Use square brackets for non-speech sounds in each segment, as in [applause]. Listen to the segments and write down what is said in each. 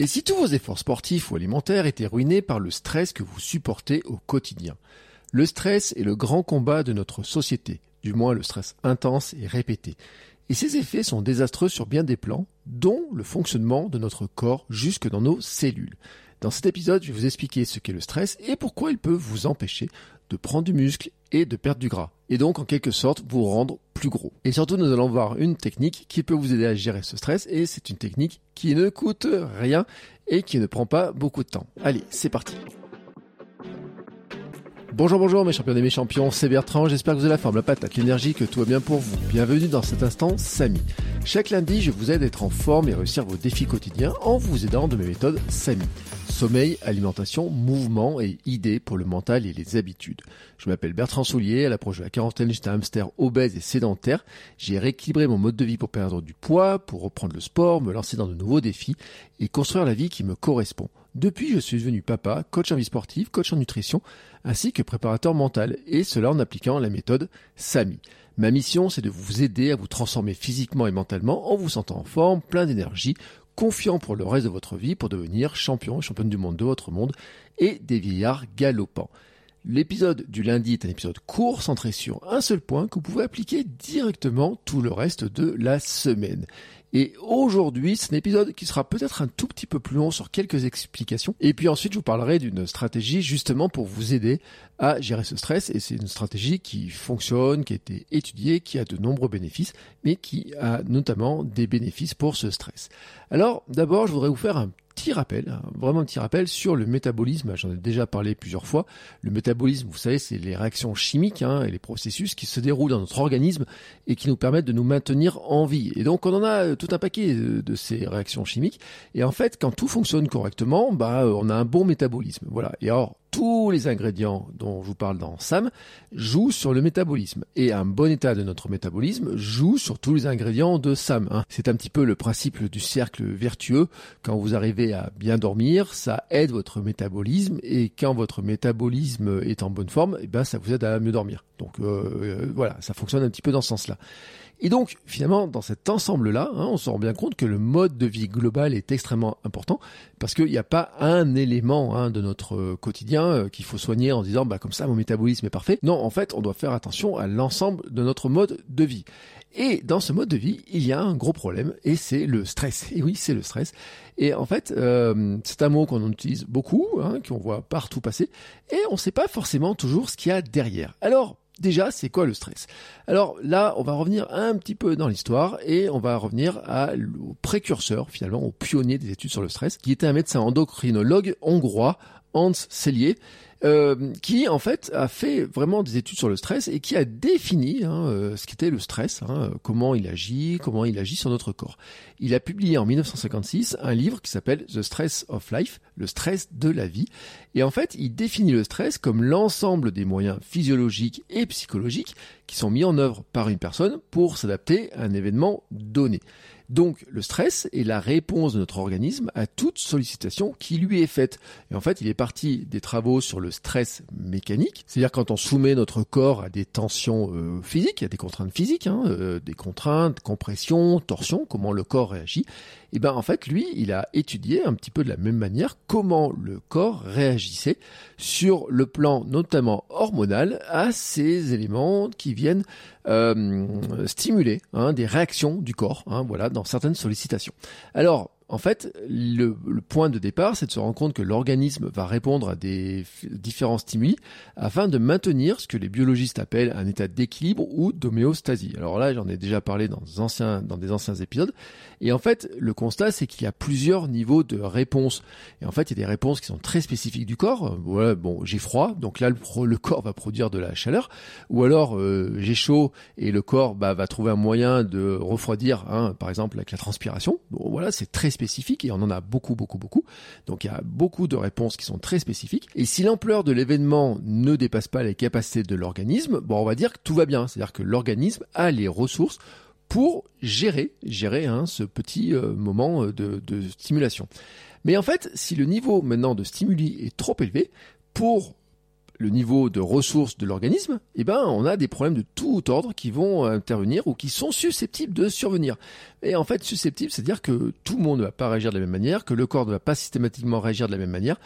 Et si tous vos efforts sportifs ou alimentaires étaient ruinés par le stress que vous supportez au quotidien? Le stress est le grand combat de notre société, du moins le stress intense et répété. Et ses effets sont désastreux sur bien des plans, dont le fonctionnement de notre corps jusque dans nos cellules. Dans cet épisode, je vais vous expliquer ce qu'est le stress et pourquoi il peut vous empêcher de prendre du muscle et de perdre du gras. Et donc, en quelque sorte, vous rendre plus gros. Et surtout, nous allons voir une technique qui peut vous aider à gérer ce stress et c'est une technique qui ne coûte rien et qui ne prend pas beaucoup de temps. Allez, c'est parti. Bonjour, bonjour mes champions et mes champions, c'est Bertrand, j'espère que vous avez la forme, la patate, l'énergie, que tout va bien pour vous. Bienvenue dans cet instant Samy. Chaque lundi, je vous aide à être en forme et réussir vos défis quotidiens en vous aidant de mes méthodes Samy. Sommeil, alimentation, mouvement et idées pour le mental et les habitudes. Je m'appelle Bertrand Soulier, à l'approche de la quarantaine, j'étais un hamster obèse et sédentaire. J'ai rééquilibré mon mode de vie pour perdre du poids, pour reprendre le sport, me lancer dans de nouveaux défis et construire la vie qui me correspond. Depuis, je suis devenu papa, coach en vie sportive, coach en nutrition, ainsi que préparateur mental, et cela en appliquant la méthode SAMI. Ma mission, c'est de vous aider à vous transformer physiquement et mentalement en vous sentant en forme, plein d'énergie, confiant pour le reste de votre vie pour devenir champion, championne du monde de votre monde et des vieillards galopants. L'épisode du lundi est un épisode court centré sur un seul point que vous pouvez appliquer directement tout le reste de la semaine. Et aujourd'hui, c'est un épisode qui sera peut-être un tout petit peu plus long sur quelques explications. Et puis ensuite, je vous parlerai d'une stratégie justement pour vous aider à gérer ce stress. Et c'est une stratégie qui fonctionne, qui a été étudiée, qui a de nombreux bénéfices, mais qui a notamment des bénéfices pour ce stress. Alors, d'abord, je voudrais vous faire un petit rappel, vraiment un petit rappel sur le métabolisme. J'en ai déjà parlé plusieurs fois. Le métabolisme, vous savez, c'est les réactions chimiques hein, et les processus qui se déroulent dans notre organisme et qui nous permettent de nous maintenir en vie. Et donc, on en a tout un paquet de, ces réactions chimiques. Et en fait, quand tout fonctionne correctement, bah, on a un bon métabolisme. Voilà. Et alors, tous les ingrédients dont je vous parle dans SAM jouent sur le métabolisme. Et un bon état de notre métabolisme joue sur tous les ingrédients de SAM. Hein. C'est un petit peu le principe du cercle vertueux. Quand vous arrivez à bien dormir, ça aide votre métabolisme. Et quand votre métabolisme est en bonne forme, eh ben, ça vous aide à mieux dormir. Donc euh, euh, voilà, ça fonctionne un petit peu dans ce sens-là. Et donc, finalement, dans cet ensemble-là, hein, on se rend bien compte que le mode de vie global est extrêmement important parce qu'il n'y a pas un élément hein, de notre euh, quotidien euh, qu'il faut soigner en disant, bah comme ça, mon métabolisme est parfait. Non, en fait, on doit faire attention à l'ensemble de notre mode de vie. Et dans ce mode de vie, il y a un gros problème, et c'est le stress. [laughs] Et oui, c'est le stress. Et en fait, euh, c'est un mot qu'on utilise beaucoup, hein, qu'on voit partout passer, et on ne sait pas forcément toujours ce qu'il y a derrière. Alors, Déjà, c'est quoi le stress? Alors là, on va revenir un petit peu dans l'histoire et on va revenir au précurseur, finalement, au pionnier des études sur le stress, qui était un médecin endocrinologue hongrois, Hans Sellier, euh, qui en fait a fait vraiment des études sur le stress et qui a défini hein, euh, ce qu'était le stress, hein, comment il agit, comment il agit sur notre corps. Il a publié en 1956 un livre qui s'appelle The Stress of Life, le stress de la vie, et en fait il définit le stress comme l'ensemble des moyens physiologiques et psychologiques qui sont mis en œuvre par une personne pour s'adapter à un événement donné. Donc le stress est la réponse de notre organisme à toute sollicitation qui lui est faite. Et en fait, il est parti des travaux sur le stress mécanique, c'est-à-dire quand on soumet notre corps à des tensions euh, physiques, a des contraintes physiques, hein, euh, des contraintes, compression, torsion, comment le corps réagit. Et ben en fait, lui, il a étudié un petit peu de la même manière comment le corps réagissait sur le plan notamment hormonal à ces éléments qui viennent euh, stimuler hein, des réactions du corps, hein, voilà, dans certaines sollicitations. Alors, En fait, le, point de départ, c'est de se rendre compte que l'organisme va répondre à des différents stimuli afin de maintenir ce que les biologistes appellent un état d'équilibre ou d'homéostasie. Alors là, j'en ai déjà parlé dans, anciens, dans des anciens épisodes. Et en fait, le constat, c'est qu'il y a plusieurs niveaux de réponse. Et en fait, il y a des réponses qui sont très spécifiques du corps. Voilà, bon, j'ai froid, donc là, le, corps va produire de la chaleur. Ou alors, euh, j'ai chaud et le corps bah, va trouver un moyen de refroidir, hein, par exemple avec la transpiration. Bon, voilà, c'est très spécifique et on en a beaucoup, beaucoup, beaucoup. Donc il y a beaucoup de réponses qui sont très spécifiques. Et si l'ampleur de l'événement ne dépasse pas les capacités de l'organisme, bon, on va dire que tout va bien. C'est-à-dire que l'organisme a les ressources pour gérer, gérer hein, ce petit euh, moment euh, de stimulation. Mais en fait, si le niveau maintenant de stimuli est trop élevé, pour le niveau de ressources de l'organisme, eh ben, on a des problèmes de tout ordre qui vont intervenir ou qui sont susceptibles de survenir. Et en fait, susceptible, c'est-à-dire que tout le monde ne va pas réagir de la même manière, que le corps ne va pas systématiquement réagir de la même manière,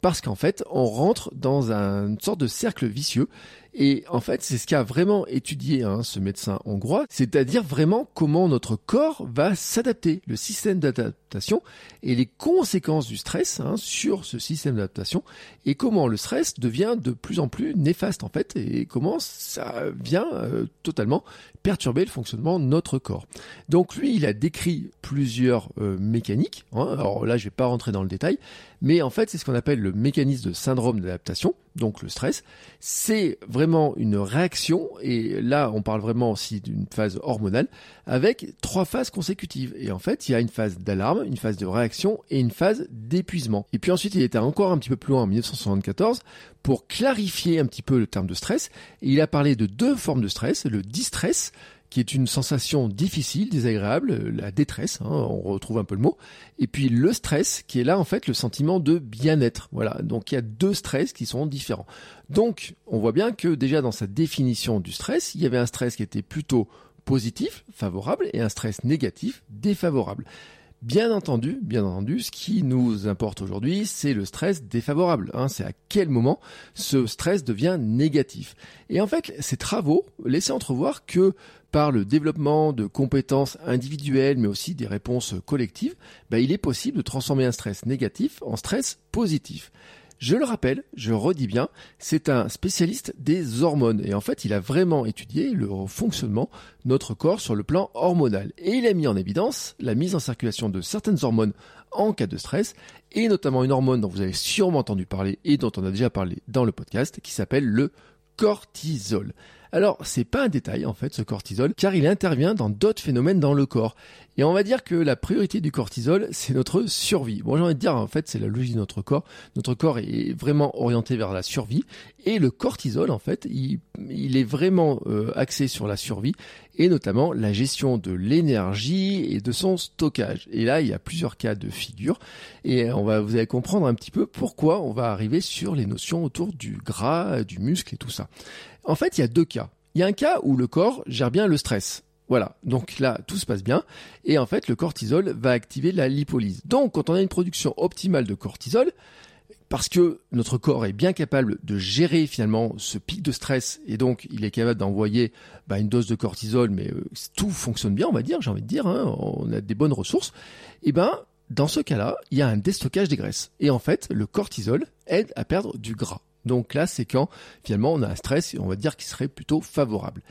parce qu'en fait, on rentre dans une sorte de cercle vicieux et en fait, c'est ce qu'a vraiment étudié hein, ce médecin hongrois, c'est-à-dire vraiment comment notre corps va s'adapter, le système d'adaptation et les conséquences du stress hein, sur ce système d'adaptation, et comment le stress devient de plus en plus néfaste en fait, et comment ça vient euh, totalement perturber le fonctionnement de notre corps. Donc lui, il a décrit plusieurs euh, mécaniques. Hein. alors là, je vais pas rentrer dans le détail, mais en fait, c'est ce qu'on appelle le mécanisme de syndrome d'adaptation, donc le stress. C'est vraiment une réaction, et là, on parle vraiment aussi d'une phase hormonale, avec trois phases consécutives. Et en fait, il y a une phase d'alarme, une phase de réaction et une phase d'épuisement. Et puis ensuite, il était encore un petit peu plus loin en 1974 pour clarifier un petit peu le terme de stress. Et il a parlé de deux formes de stress, le distress, qui est une sensation difficile, désagréable, la détresse, hein, on retrouve un peu le mot, et puis le stress, qui est là en fait le sentiment de bien-être. Voilà, donc il y a deux stress qui sont différents. Donc on voit bien que déjà dans sa définition du stress, il y avait un stress qui était plutôt positif, favorable, et un stress négatif, défavorable. Bien entendu, bien entendu, ce qui nous importe aujourd'hui, c'est le stress défavorable. Hein. c'est à quel moment ce stress devient négatif. Et en fait, ces travaux laissaient entrevoir que par le développement de compétences individuelles, mais aussi des réponses collectives, bah, il est possible de transformer un stress négatif en stress positif. Je le rappelle, je redis bien, c'est un spécialiste des hormones et en fait il a vraiment étudié le fonctionnement de notre corps sur le plan hormonal et il a mis en évidence la mise en circulation de certaines hormones en cas de stress et notamment une hormone dont vous avez sûrement entendu parler et dont on a déjà parlé dans le podcast qui s'appelle le cortisol. Alors, c'est pas un détail en fait ce cortisol, car il intervient dans d'autres phénomènes dans le corps. Et on va dire que la priorité du cortisol, c'est notre survie. Bon, j'ai envie de dire, en fait, c'est la logique de notre corps. Notre corps est vraiment orienté vers la survie. Et le cortisol, en fait, il, est vraiment euh, axé sur la survie et notamment la gestion de l'énergie et de son stockage. Et là, il y a plusieurs cas de figure. Et on va, vous allez comprendre un petit peu pourquoi on va arriver sur les notions autour du gras, du muscle et tout ça. En fait, il y a deux cas. Il y a un cas où le corps gère bien le stress. Voilà, donc là, tout se passe bien. Et en fait, le cortisol va activer la lipolyse. Donc, quand on a une production optimale de cortisol, parce que notre corps est bien capable de gérer finalement ce pic de stress et donc il est capable d'envoyer bah, une dose de cortisol, mais euh, tout fonctionne bien, on va dire, j'ai envie de dire, hein, on a des bonnes ressources. Et ben, dans ce cas-là, il y a un déstockage des graisses. Et en fait, le cortisol aide à perdre du gras. Donc là, c'est quand finalement on a un stress, on va dire, qui serait plutôt favorable.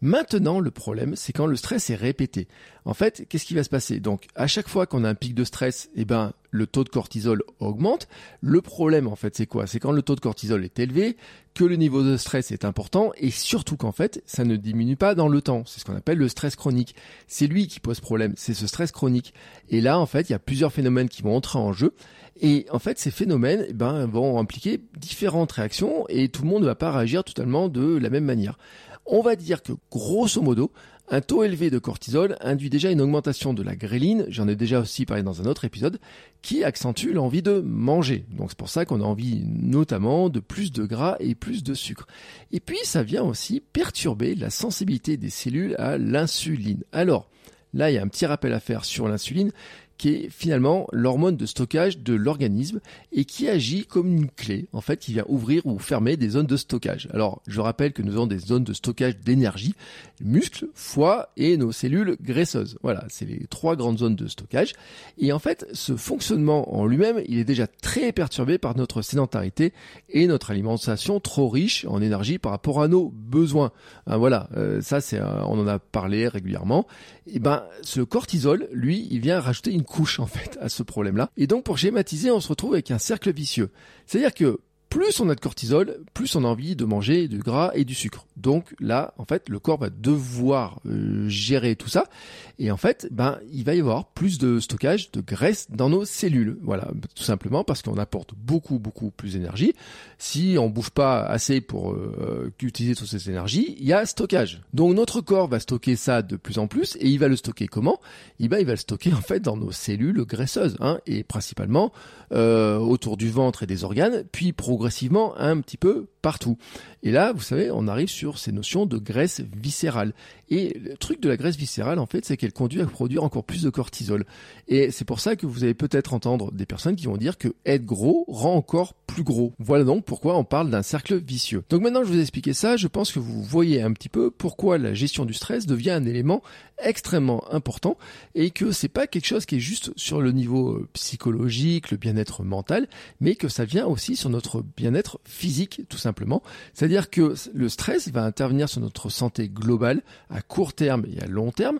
Maintenant, le problème, c'est quand le stress est répété. En fait, qu'est-ce qui va se passer? Donc, à chaque fois qu'on a un pic de stress, eh ben, le taux de cortisol augmente. Le problème, en fait, c'est quoi? C'est quand le taux de cortisol est élevé, que le niveau de stress est important, et surtout qu'en fait, ça ne diminue pas dans le temps. C'est ce qu'on appelle le stress chronique. C'est lui qui pose problème, c'est ce stress chronique. Et là, en fait, il y a plusieurs phénomènes qui vont entrer en jeu. Et en fait, ces phénomènes eh ben, vont impliquer différentes réactions et tout le monde ne va pas réagir totalement de la même manière. On va dire que grosso modo, un taux élevé de cortisol induit déjà une augmentation de la gréline, j'en ai déjà aussi parlé dans un autre épisode, qui accentue l'envie de manger. Donc c'est pour ça qu'on a envie notamment de plus de gras et plus de sucre. Et puis ça vient aussi perturber la sensibilité des cellules à l'insuline. Alors, là il y a un petit rappel à faire sur l'insuline qui est finalement l'hormone de stockage de l'organisme et qui agit comme une clé, en fait, qui vient ouvrir ou fermer des zones de stockage. Alors, je rappelle que nous avons des zones de stockage d'énergie, muscles, foie et nos cellules graisseuses. Voilà, c'est les trois grandes zones de stockage. Et en fait, ce fonctionnement en lui-même, il est déjà très perturbé par notre sédentarité et notre alimentation trop riche en énergie par rapport à nos besoins. Hein, voilà, euh, ça c'est, on en a parlé régulièrement. Et ben, ce cortisol, lui, il vient rajouter une couche en fait à ce problème-là. Et donc, pour schématiser, on se retrouve avec un cercle vicieux. C'est-à-dire que plus on a de cortisol, plus on a envie de manger du gras et du sucre. Donc là, en fait, le corps va devoir euh, gérer tout ça. Et en fait, ben, il va y avoir plus de stockage de graisse dans nos cellules. Voilà, tout simplement parce qu'on apporte beaucoup, beaucoup plus d'énergie. Si on bouge pas assez pour euh, utiliser toutes ces énergies, il y a stockage. Donc notre corps va stocker ça de plus en plus. Et il va le stocker comment? Eh ben, Il va le stocker en fait dans nos cellules graisseuses. Hein, et principalement euh, autour du ventre et des organes. Puis un petit peu partout. Et là, vous savez, on arrive sur ces notions de graisse viscérale. Et le truc de la graisse viscérale, en fait, c'est qu'elle conduit à produire encore plus de cortisol. Et c'est pour ça que vous allez peut-être entendre des personnes qui vont dire que être gros rend encore plus gros. Voilà donc pourquoi on parle d'un cercle vicieux. Donc maintenant je vous ai expliqué ça, je pense que vous voyez un petit peu pourquoi la gestion du stress devient un élément extrêmement important et que c'est pas quelque chose qui est juste sur le niveau euh, psychologique, le bien-être mental, mais que ça vient aussi sur notre bien-être physique, tout simplement. C'est-à-dire que le stress va intervenir sur notre santé globale à court terme et à long terme,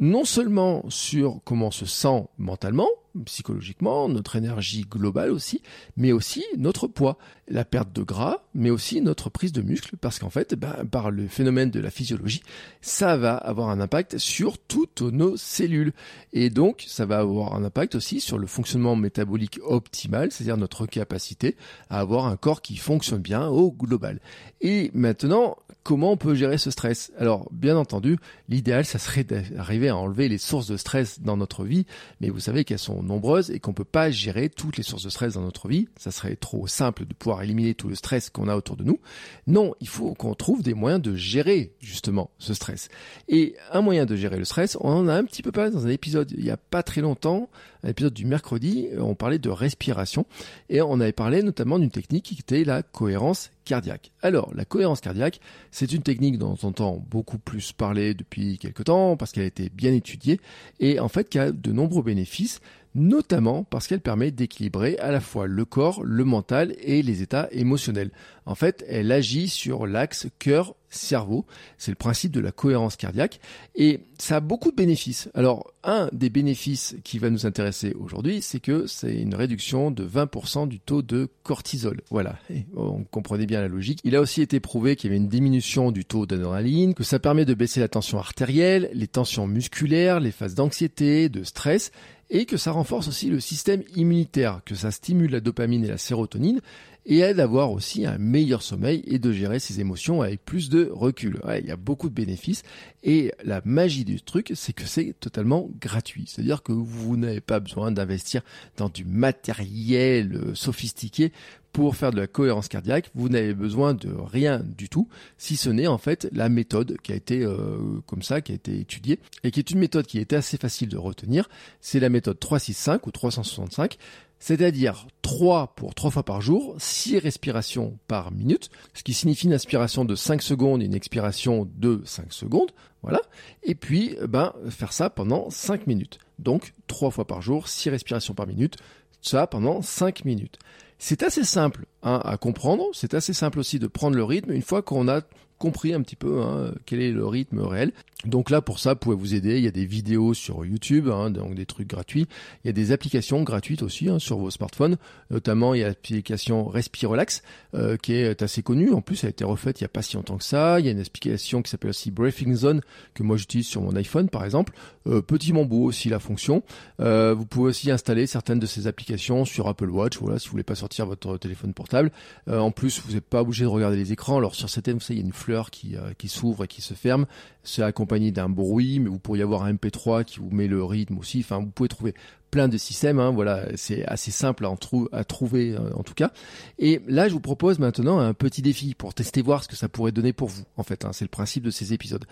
non seulement sur comment on se sent mentalement, psychologiquement, notre énergie globale aussi, mais aussi notre poids, la perte de gras, mais aussi notre prise de muscle, parce qu'en fait, ben, par le phénomène de la physiologie, ça va avoir un impact sur toutes nos cellules. Et donc, ça va avoir un impact aussi sur le fonctionnement métabolique optimal, c'est-à-dire notre capacité à avoir un corps qui fonctionne bien au global. Et maintenant, comment on peut gérer ce stress Alors, bien entendu, l'idéal, ça serait d'arriver à enlever les sources de stress dans notre vie, mais vous savez qu'elles sont nombreuses et qu'on peut pas gérer toutes les sources de stress dans notre vie. Ça serait trop simple de pouvoir éliminer tout le stress qu'on a autour de nous. Non, il faut qu'on trouve des moyens de gérer justement ce stress. Et un moyen de gérer le stress, on en a un petit peu parlé dans un épisode il y a pas très longtemps, un épisode du mercredi, on parlait de respiration et on avait parlé notamment d'une technique qui était la cohérence cardiaque. Alors, la cohérence cardiaque, c'est une technique dont on entend beaucoup plus parler depuis quelque temps parce qu'elle a été bien étudiée et en fait qui a de nombreux bénéfices notamment parce qu'elle permet d'équilibrer à la fois le corps, le mental et les états émotionnels. En fait, elle agit sur l'axe cœur-cerveau. C'est le principe de la cohérence cardiaque et ça a beaucoup de bénéfices. Alors, un des bénéfices qui va nous intéresser aujourd'hui, c'est que c'est une réduction de 20% du taux de cortisol. Voilà, on comprenait bien la logique. Il a aussi été prouvé qu'il y avait une diminution du taux d'adrénaline, que ça permet de baisser la tension artérielle, les tensions musculaires, les phases d'anxiété, de stress et que ça renforce aussi le système immunitaire, que ça stimule la dopamine et la sérotonine et aide à avoir aussi un meilleur sommeil et de gérer ses émotions avec plus de recul. il y a beaucoup de bénéfices et la magie du truc, c'est que c'est totalement gratuit. C'est-à-dire que vous n'avez pas besoin d'investir dans du matériel euh, sophistiqué pour faire de la cohérence cardiaque, vous n'avez besoin de rien du tout, si ce n'est en fait la méthode qui a été euh, comme ça, qui a été étudiée, et qui est une méthode qui était assez facile de retenir. C'est la méthode 365 ou 365, c'est-à-dire 3 pour 3 fois par jour, 6 respirations par minute, ce qui signifie une inspiration de 5 secondes et une expiration de 5 secondes, voilà. Et puis, ben, faire ça pendant 5 minutes. Donc, 3 fois par jour, 6 respirations par minute, ça pendant 5 minutes. C'est assez simple hein, à comprendre, c'est assez simple aussi de prendre le rythme une fois qu'on a compris un petit peu hein, quel est le rythme réel. Donc là, pour ça, vous pouvez vous aider. Il y a des vidéos sur YouTube, hein, donc des trucs gratuits. Il y a des applications gratuites aussi hein, sur vos smartphones. Notamment, il y a l'application Respirelax euh, qui est assez connue. En plus, elle a été refaite il n'y a pas si longtemps que ça. Il y a une application qui s'appelle aussi Breathing Zone que moi j'utilise sur mon iPhone, par exemple. Euh, petit bambou aussi la fonction. Euh, vous pouvez aussi installer certaines de ces applications sur Apple Watch. Voilà, si vous voulez pas sortir votre téléphone portable. en plus, vous n'êtes pas obligé de regarder les écrans. Alors sur certaines, vous savez, il y a une qui, qui s'ouvre et qui se ferme c'est accompagné d'un bruit, mais vous pourriez avoir un MP3 qui vous met le rythme aussi. Enfin, vous pouvez trouver plein de systèmes. Hein, voilà, c'est assez simple à, trouver euh, en tout cas. Et là, je vous propose maintenant un petit défi pour tester voir ce que ça pourrait donner pour vous. En fait, hein, c'est le principe de ces épisodes.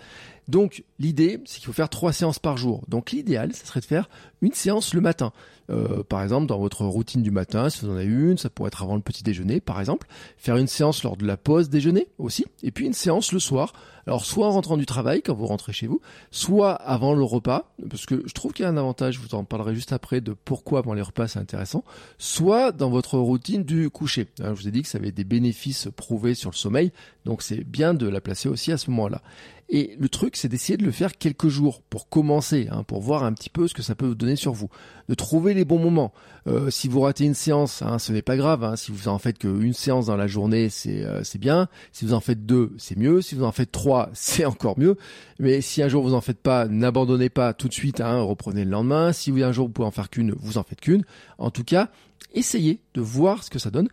Donc, l'idée, c'est qu'il faut faire trois séances par jour. Donc, l'idéal, ça serait de faire une séance le matin. Euh, par exemple, dans votre routine du matin, si vous en avez une, ça pourrait être avant le petit déjeuner, par exemple. Faire une séance lors de la pause déjeuner aussi, et puis une séance le soir. Alors, soit en rentrant du travail, quand vous rentrez chez vous, soit avant le repas, parce que je trouve qu'il y a un avantage, je vous en parlerai juste après de pourquoi avant les repas c'est intéressant, soit dans votre routine du coucher. je vous ai dit que ça avait des bénéfices prouvés sur le sommeil, donc c'est bien de la placer aussi à ce moment-là. Et le truc, c'est d'essayer de le faire quelques jours pour commencer, hein, pour voir un petit peu ce que ça peut vous donner sur vous. De trouver les bons moments. Euh, si vous ratez une séance, hein, ce n'est pas grave. Hein. si vous en faites qu'une séance dans la journée, euh, c'est bien. Si vous en faites deux, c'est mieux. Si vous en faites trois, c'est encore mieux. Mais si un jour vous en faites pas, n'abandonnez pas tout de suite. Hein, reprenez le lendemain. Si un jour vous pouvez en faire qu'une, vous en faites qu'une. En tout cas, essayez de voir ce que ça donne.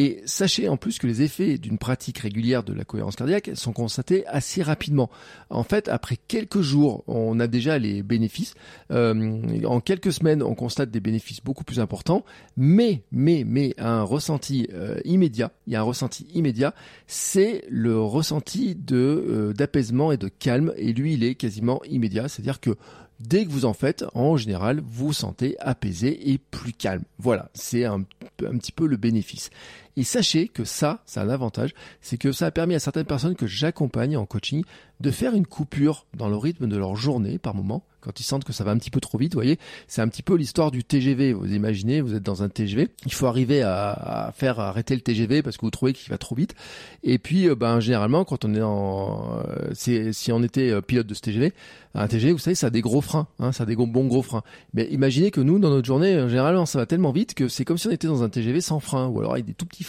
Et sachez en plus que les effets d'une pratique régulière de la cohérence cardiaque sont constatés assez rapidement. En fait, après quelques jours, on a déjà les bénéfices. Euh, en quelques semaines, on constate des bénéfices beaucoup plus importants. Mais, mais, mais, un ressenti euh, immédiat, il y a un ressenti immédiat, c'est le ressenti de euh, d'apaisement et de calme. Et lui, il est quasiment immédiat. C'est-à-dire que Dès que vous en faites, en général, vous vous sentez apaisé et plus calme. Voilà, c'est un, un, petit peu le bénéfice. Et sachez que ça, c'est un avantage, c'est que ça a permis à certaines personnes que j'accompagne en coaching de faire une coupure dans le rythme de leur journée par moment, quand ils sentent que ça va un petit peu trop vite, vous voyez, c'est un petit peu l'histoire du TGV. Vous imaginez, vous êtes dans un TGV, il faut arriver à, faire arrêter le TGV parce que vous trouvez qu'il va trop vite. Et puis, euh, ben généralement, quand on est en, euh, si on était euh, pilote de ce TGV, un TGV, vous savez, ça a des gros freins, hein, ça a des bons gros freins. Mais imaginez que nous, dans notre journée, généralement, ça va tellement vite que c'est comme si on était dans un TGV sans frein, ou alors avec des tout petits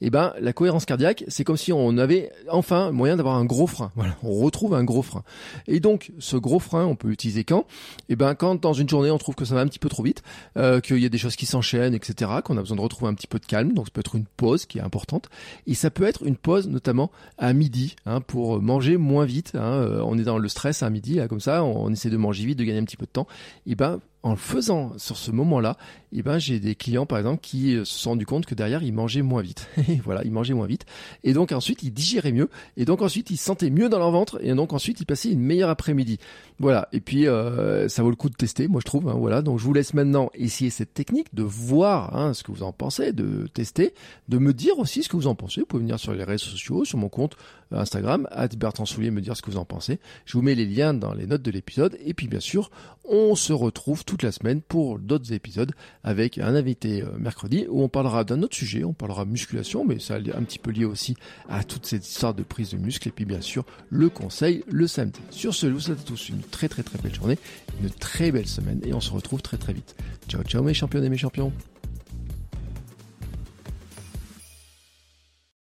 Et ben, la cohérence cardiaque, c'est comme si on avait enfin moyen d'avoir un gros frein. Voilà, on retrouve un gros frein. Et donc, ce gros frein, on peut l'utiliser quand? Et ben, quand dans une journée, on trouve que ça va un petit peu trop vite, euh, qu'il y a des choses qui s'enchaînent, etc., qu'on a besoin de retrouver un petit peu de calme. Donc, ça peut être une pause qui est importante. Et ça peut être une pause, notamment à midi, hein, pour manger moins vite. Hein. Euh, on est dans le stress à midi, comme ça, on, essaie de manger vite, de gagner un petit peu de temps. Et ben, en le faisant sur ce moment-là, eh ben j'ai des clients par exemple qui euh, se sont rendus compte que derrière ils mangeaient moins vite. [laughs] voilà, ils mangeaient moins vite et donc ensuite ils digéraient mieux et donc ensuite ils se sentaient mieux dans leur ventre et donc ensuite ils passaient une meilleure après-midi. Voilà, et puis euh, ça vaut le coup de tester, moi je trouve. Hein, voilà, donc je vous laisse maintenant essayer cette technique, de voir hein, ce que vous en pensez, de tester, de me dire aussi ce que vous en pensez. Vous pouvez venir sur les réseaux sociaux, sur mon compte euh, Instagram, Bertrand Soulier, me dire ce que vous en pensez. Je vous mets les liens dans les notes de l'épisode et puis bien sûr on se retrouve la semaine pour d'autres épisodes avec un invité euh, mercredi où on parlera d'un autre sujet, on parlera musculation, mais ça est un petit peu lié aussi à toute cette histoire de prise de muscle et puis bien sûr le conseil le samedi. Sur ce, je vous souhaite à tous une très très très belle journée, une très belle semaine et on se retrouve très très vite. Ciao ciao mes champions et mes champions